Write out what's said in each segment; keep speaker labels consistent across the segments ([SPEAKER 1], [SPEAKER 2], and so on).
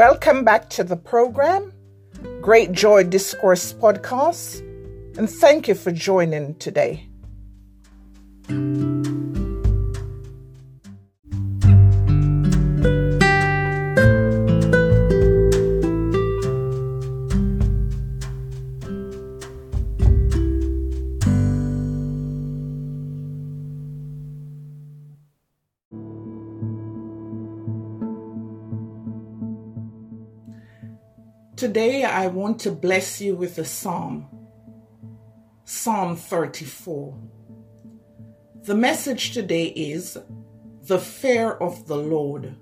[SPEAKER 1] Welcome back to the program, Great Joy Discourse Podcast, and thank you for joining today. I want to bless you with a psalm Psalm 34. The message today is The Fear of the Lord.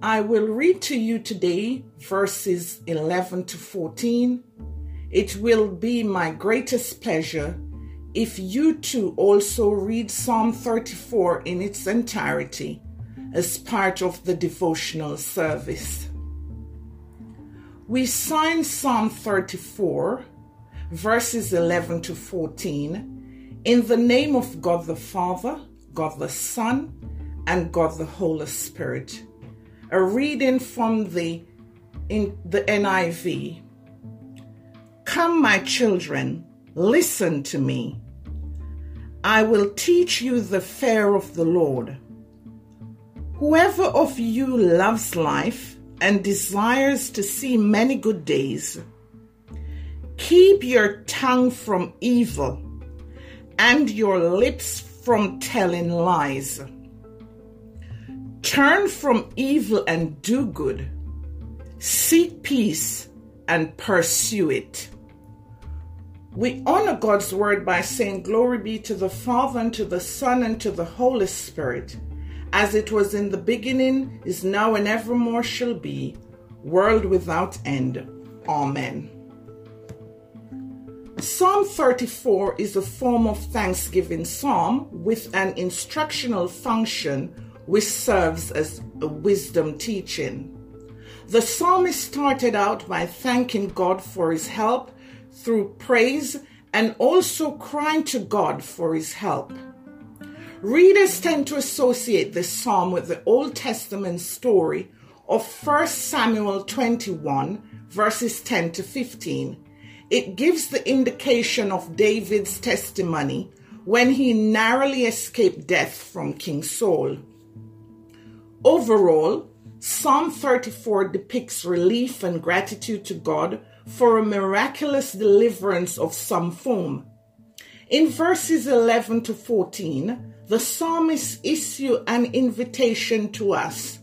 [SPEAKER 1] I will read to you today verses 11 to 14. It will be my greatest pleasure if you too also read Psalm 34 in its entirety as part of the devotional service. We sign Psalm 34, verses 11 to 14, in the name of God the Father, God the Son, and God the Holy Spirit. A reading from the in the NIV. Come, my children, listen to me. I will teach you the fear of the Lord. Whoever of you loves life and desires to see many good days. Keep your tongue from evil and your lips from telling lies. Turn from evil and do good. Seek peace and pursue it. We honor God's word by saying, Glory be to the Father, and to the Son, and to the Holy Spirit as it was in the beginning, is now, and evermore shall be, world without end. Amen. Psalm 34 is a form of thanksgiving psalm with an instructional function which serves as a wisdom teaching. The psalmist started out by thanking God for his help through praise and also crying to God for his help. Readers tend to associate this psalm with the Old Testament story of 1 Samuel 21, verses 10 to 15. It gives the indication of David's testimony when he narrowly escaped death from King Saul. Overall, Psalm 34 depicts relief and gratitude to God for a miraculous deliverance of some form. In verses 11 to 14, the psalmist issue an invitation to us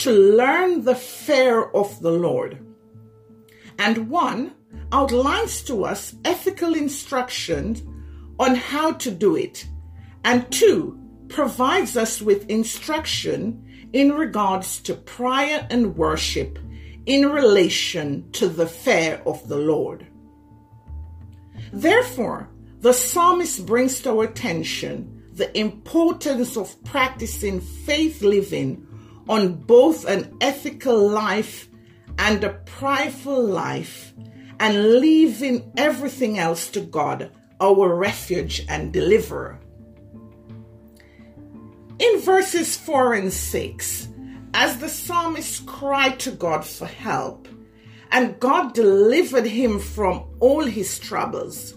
[SPEAKER 1] to learn the fear of the Lord. And one outlines to us ethical instructions on how to do it. And two provides us with instruction in regards to prayer and worship in relation to the fear of the Lord. Therefore, the psalmist brings to our attention the importance of practicing faith living on both an ethical life and a prideful life, and leaving everything else to God, our refuge and deliverer. In verses 4 and 6, as the psalmist cried to God for help, and God delivered him from all his troubles.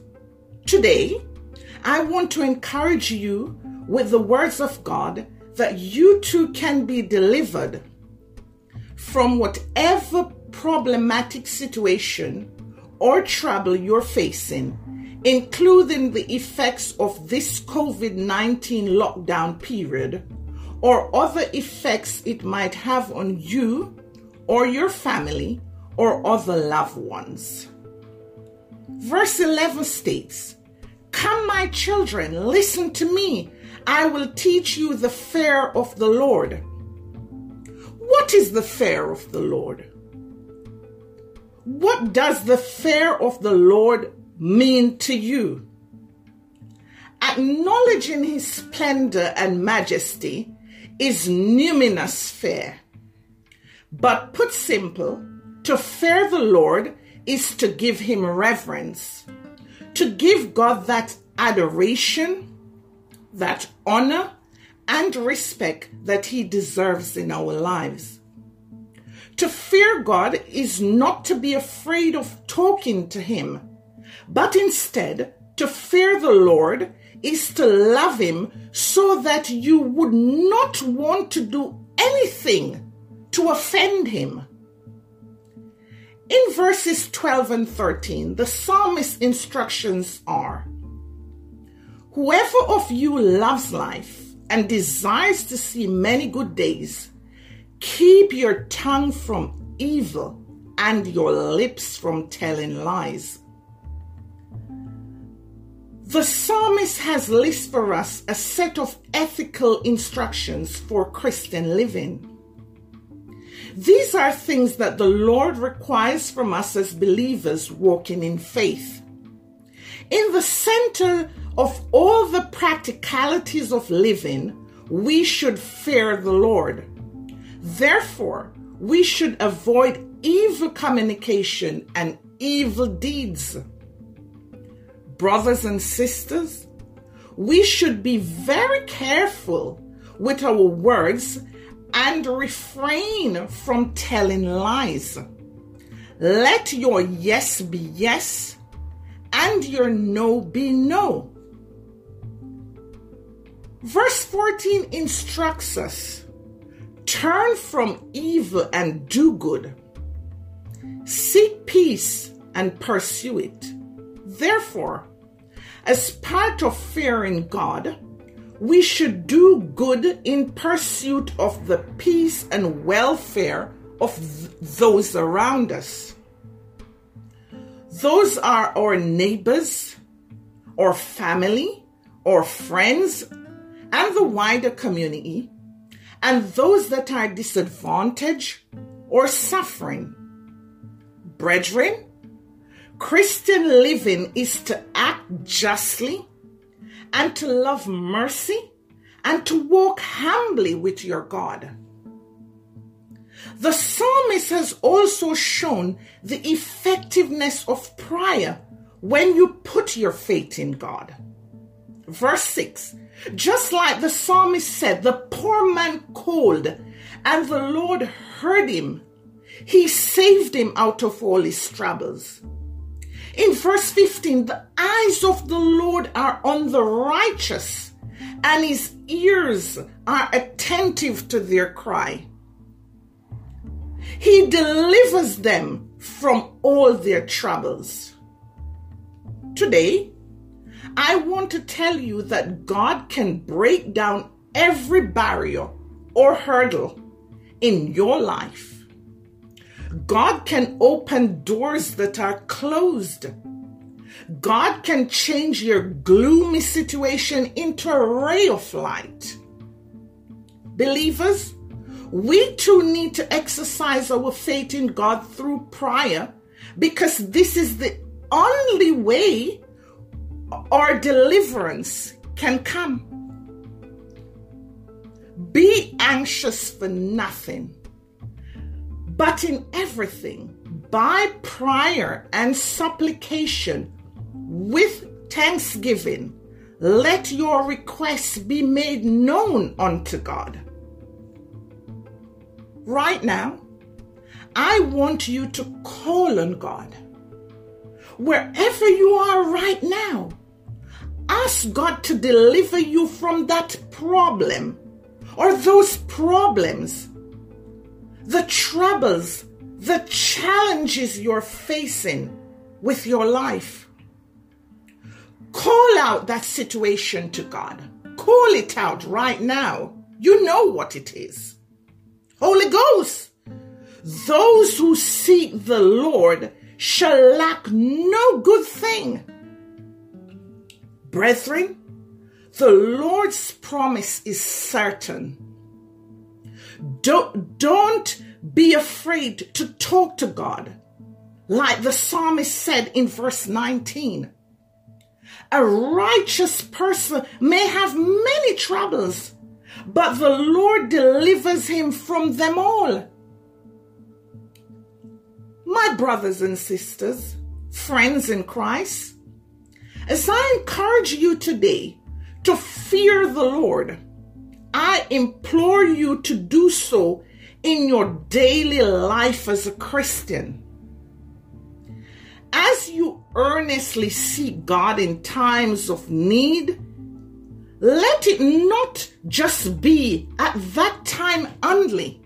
[SPEAKER 1] Today, I want to encourage you with the words of God that you too can be delivered from whatever problematic situation or trouble you're facing, including the effects of this COVID 19 lockdown period or other effects it might have on you or your family or other loved ones. Verse 11 states, Come, my children, listen to me. I will teach you the fear of the Lord. What is the fear of the Lord? What does the fear of the Lord mean to you? Acknowledging his splendor and majesty is numinous fear. But put simple, to fear the Lord is to give him reverence to give God that adoration, that honor, and respect that He deserves in our lives. To fear God is not to be afraid of talking to Him, but instead to fear the Lord is to love Him so that you would not want to do anything to offend Him. In verses 12 and 13, the psalmist's instructions are Whoever of you loves life and desires to see many good days, keep your tongue from evil and your lips from telling lies. The psalmist has listed for us a set of ethical instructions for Christian living. These are things that the Lord requires from us as believers walking in faith. In the center of all the practicalities of living, we should fear the Lord. Therefore, we should avoid evil communication and evil deeds. Brothers and sisters, we should be very careful with our words and refrain from telling lies. Let your yes be yes and your no be no. Verse 14 instructs us turn from evil and do good, seek peace and pursue it. Therefore, as part of fearing God, we should do good in pursuit of the peace and welfare of th- those around us. Those are our neighbors, our family, our friends, and the wider community, and those that are disadvantaged or suffering. Brethren, Christian living is to act justly and to love mercy and to walk humbly with your God. The psalmist has also shown the effectiveness of prayer when you put your faith in God. Verse 6 Just like the psalmist said, the poor man called, and the Lord heard him. He saved him out of all his troubles. In verse 15, the eyes of the Lord are on the righteous, and his ears are attentive to their cry. He delivers them from all their troubles. Today, I want to tell you that God can break down every barrier or hurdle in your life God can open doors that are closed. God can change your gloomy situation into a ray of light. Believers, we too need to exercise our faith in God through prayer because this is the only way our deliverance can come. Be anxious for nothing but in everything, by prayer and supplication, with thanksgiving, let your requests be made known unto God. Right now, I want you to call on God. Wherever you are right now, ask God to deliver you from that problem or those problems the troubles, the challenges you're facing with your life. Call out that situation to God. Call it out right now. You know what it is. Holy Ghost, those who seek the Lord shall lack no good thing. Brethren, the Lord's promise is certain don't, don't be afraid to talk to God. Like the psalmist said in verse 19. A righteous person may have many troubles, but the Lord delivers him from them all. My brothers and sisters, friends in Christ, as I encourage you today to fear the Lord, I implore you to do so in your daily life as a Christian. As you earnestly seek God in times of need, let it not just be at that time only.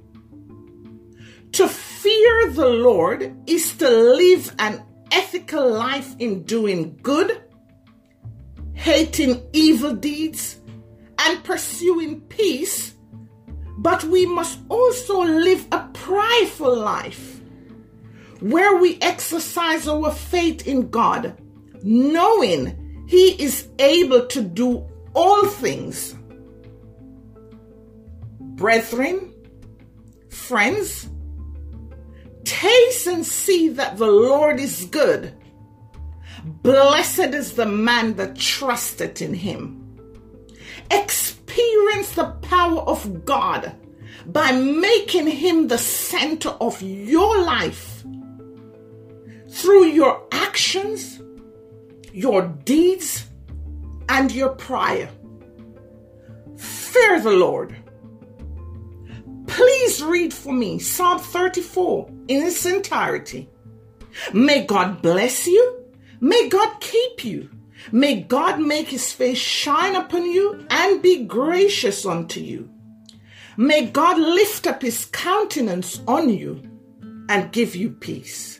[SPEAKER 1] To fear the Lord is to live an ethical life in doing good, hating evil deeds, and pursuing peace, but we must also live a prideful life where we exercise our faith in God, knowing He is able to do all things. Brethren, friends, taste and see that the Lord is good. Blessed is the man that trusteth in him. Experience the power of God by making him the center of your life through your actions, your deeds, and your prayer. Fear the Lord. Please read for me Psalm 34 in its entirety. May God bless you. May God keep you. May God make his face shine upon you and be gracious unto you. May God lift up his countenance on you and give you peace.